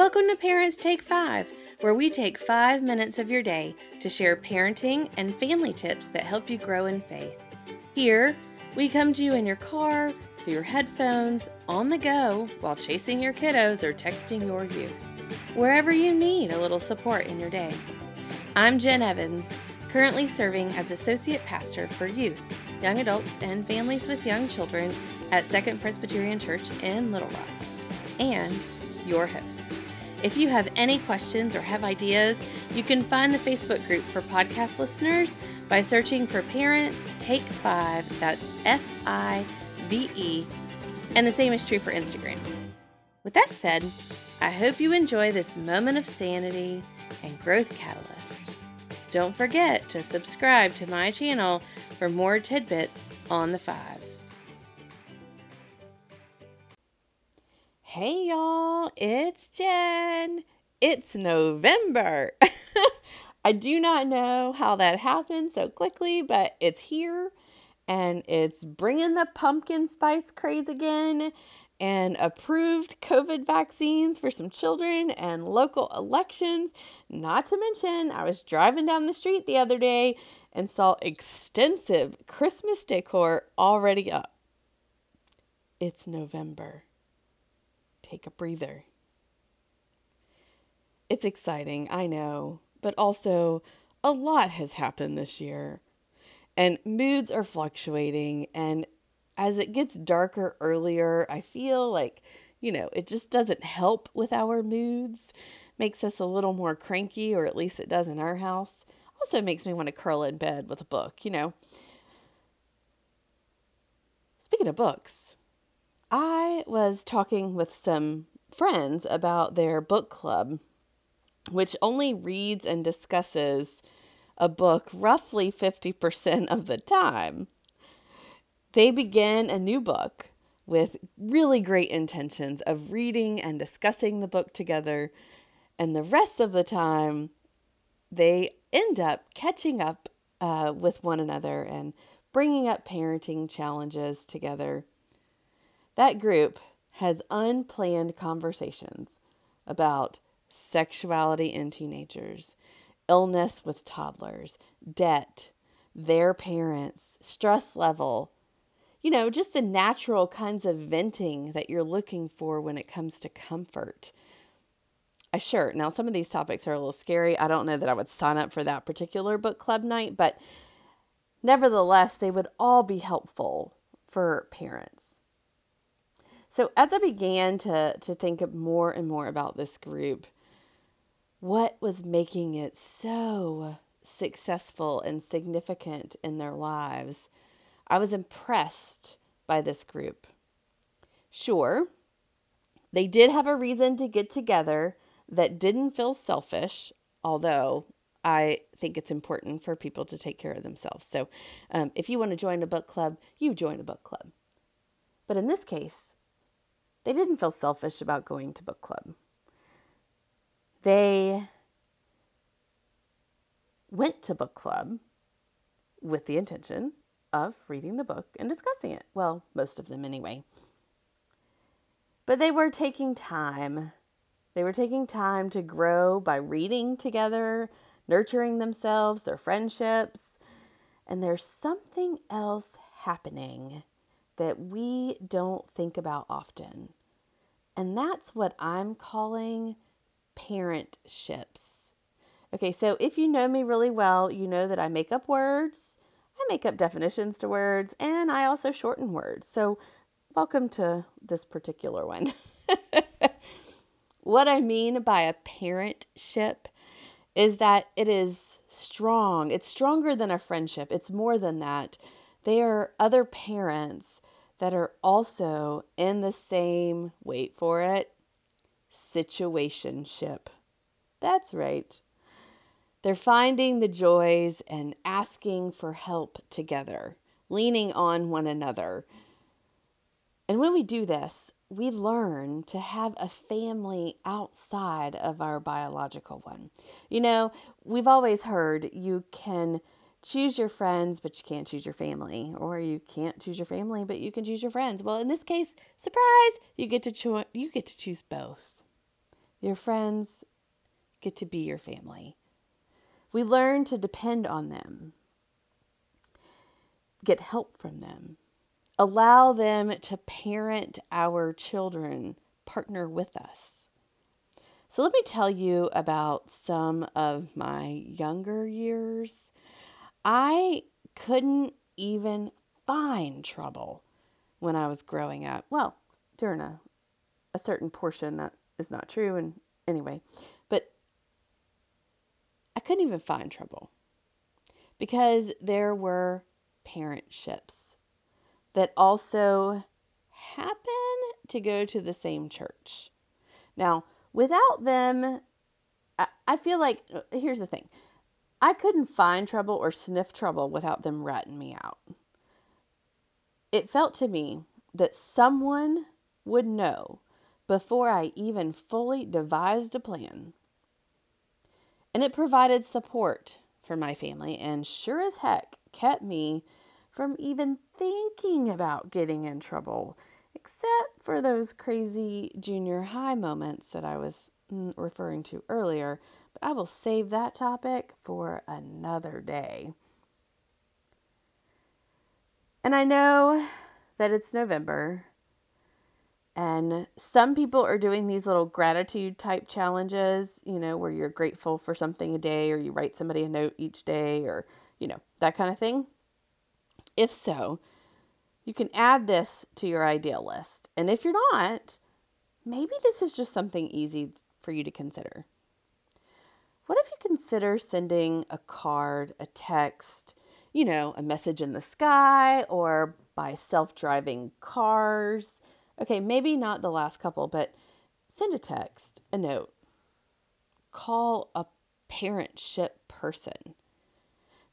Welcome to Parents Take Five, where we take five minutes of your day to share parenting and family tips that help you grow in faith. Here, we come to you in your car, through your headphones, on the go, while chasing your kiddos or texting your youth. Wherever you need a little support in your day. I'm Jen Evans, currently serving as Associate Pastor for Youth, Young Adults, and Families with Young Children at Second Presbyterian Church in Little Rock, and your host. If you have any questions or have ideas, you can find the Facebook group for podcast listeners by searching for Parents Take Five. That's F I V E. And the same is true for Instagram. With that said, I hope you enjoy this moment of sanity and growth catalyst. Don't forget to subscribe to my channel for more tidbits on the fives. Hey y'all, it's Jen. It's November. I do not know how that happened so quickly, but it's here and it's bringing the pumpkin spice craze again and approved COVID vaccines for some children and local elections. Not to mention, I was driving down the street the other day and saw extensive Christmas decor already up. It's November take a breather. It's exciting, I know, but also a lot has happened this year. And moods are fluctuating. And as it gets darker earlier, I feel like, you know, it just doesn't help with our moods. Makes us a little more cranky, or at least it does in our house. Also makes me want to curl in bed with a book, you know. Speaking of books, I was talking with some friends about their book club, which only reads and discusses a book roughly 50% of the time. They begin a new book with really great intentions of reading and discussing the book together, and the rest of the time, they end up catching up uh, with one another and bringing up parenting challenges together that group has unplanned conversations about sexuality in teenagers, illness with toddlers, debt, their parents, stress level, you know, just the natural kinds of venting that you're looking for when it comes to comfort. I sure. Now, some of these topics are a little scary. I don't know that I would sign up for that particular book club night, but nevertheless, they would all be helpful for parents. So as I began to to think more and more about this group, what was making it so successful and significant in their lives, I was impressed by this group. Sure, they did have a reason to get together that didn't feel selfish, although I think it's important for people to take care of themselves. So, um, if you want to join a book club, you join a book club. But in this case, they didn't feel selfish about going to book club. They went to book club with the intention of reading the book and discussing it. Well, most of them anyway. But they were taking time. They were taking time to grow by reading together, nurturing themselves, their friendships. And there's something else happening that we don't think about often. And that's what I'm calling parentships. Okay, so if you know me really well, you know that I make up words, I make up definitions to words, and I also shorten words. So, welcome to this particular one. what I mean by a parentship is that it is strong. It's stronger than a friendship. It's more than that. They are other parents that are also in the same, wait for it, situationship. That's right. They're finding the joys and asking for help together, leaning on one another. And when we do this, we learn to have a family outside of our biological one. You know, we've always heard you can choose your friends, but you can't choose your family, or you can't choose your family, but you can choose your friends. Well, in this case, surprise, you get to cho- you get to choose both. Your friends get to be your family. We learn to depend on them, get help from them, allow them to parent our children, partner with us. So, let me tell you about some of my younger years. I couldn't even find trouble when I was growing up. Well, during a, a certain portion that is not true. And anyway, but I couldn't even find trouble because there were parentships that also happen to go to the same church. Now, without them, I, I feel like uh, here's the thing I couldn't find trouble or sniff trouble without them ratting me out. It felt to me that someone would know before I even fully devised a plan. And it provided support for my family and sure as heck kept me from even thinking about getting in trouble, except for those crazy junior high moments that I was Mm, referring to earlier. But I will save that topic for another day. And I know that it's November and some people are doing these little gratitude type challenges, you know, where you're grateful for something a day or you write somebody a note each day or, you know, that kind of thing. If so, you can add this to your ideal list. And if you're not, maybe this is just something easy for you to consider. What if you consider sending a card, a text, you know, a message in the sky or by self driving cars? Okay, maybe not the last couple, but send a text, a note, call a parentship person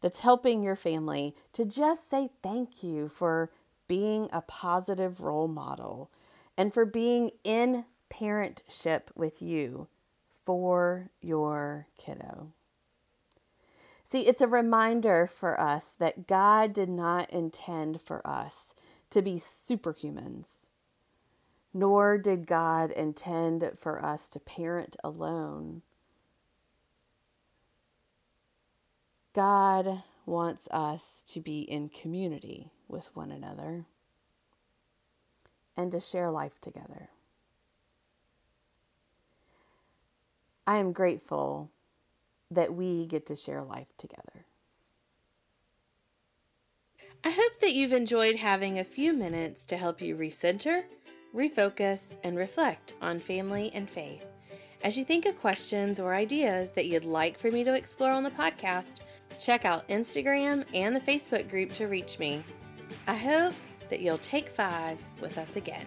that's helping your family to just say thank you for being a positive role model and for being in parentship with you for your kiddo. See, it's a reminder for us that God did not intend for us to be superhumans nor did God intend for us to parent alone. God wants us to be in community with one another and to share life together. I am grateful that we get to share life together. I hope that you've enjoyed having a few minutes to help you recenter refocus, and reflect on family and faith. As you think of questions or ideas that you'd like for me to explore on the podcast, check out Instagram and the Facebook group to reach me. I hope that you'll take five with us again.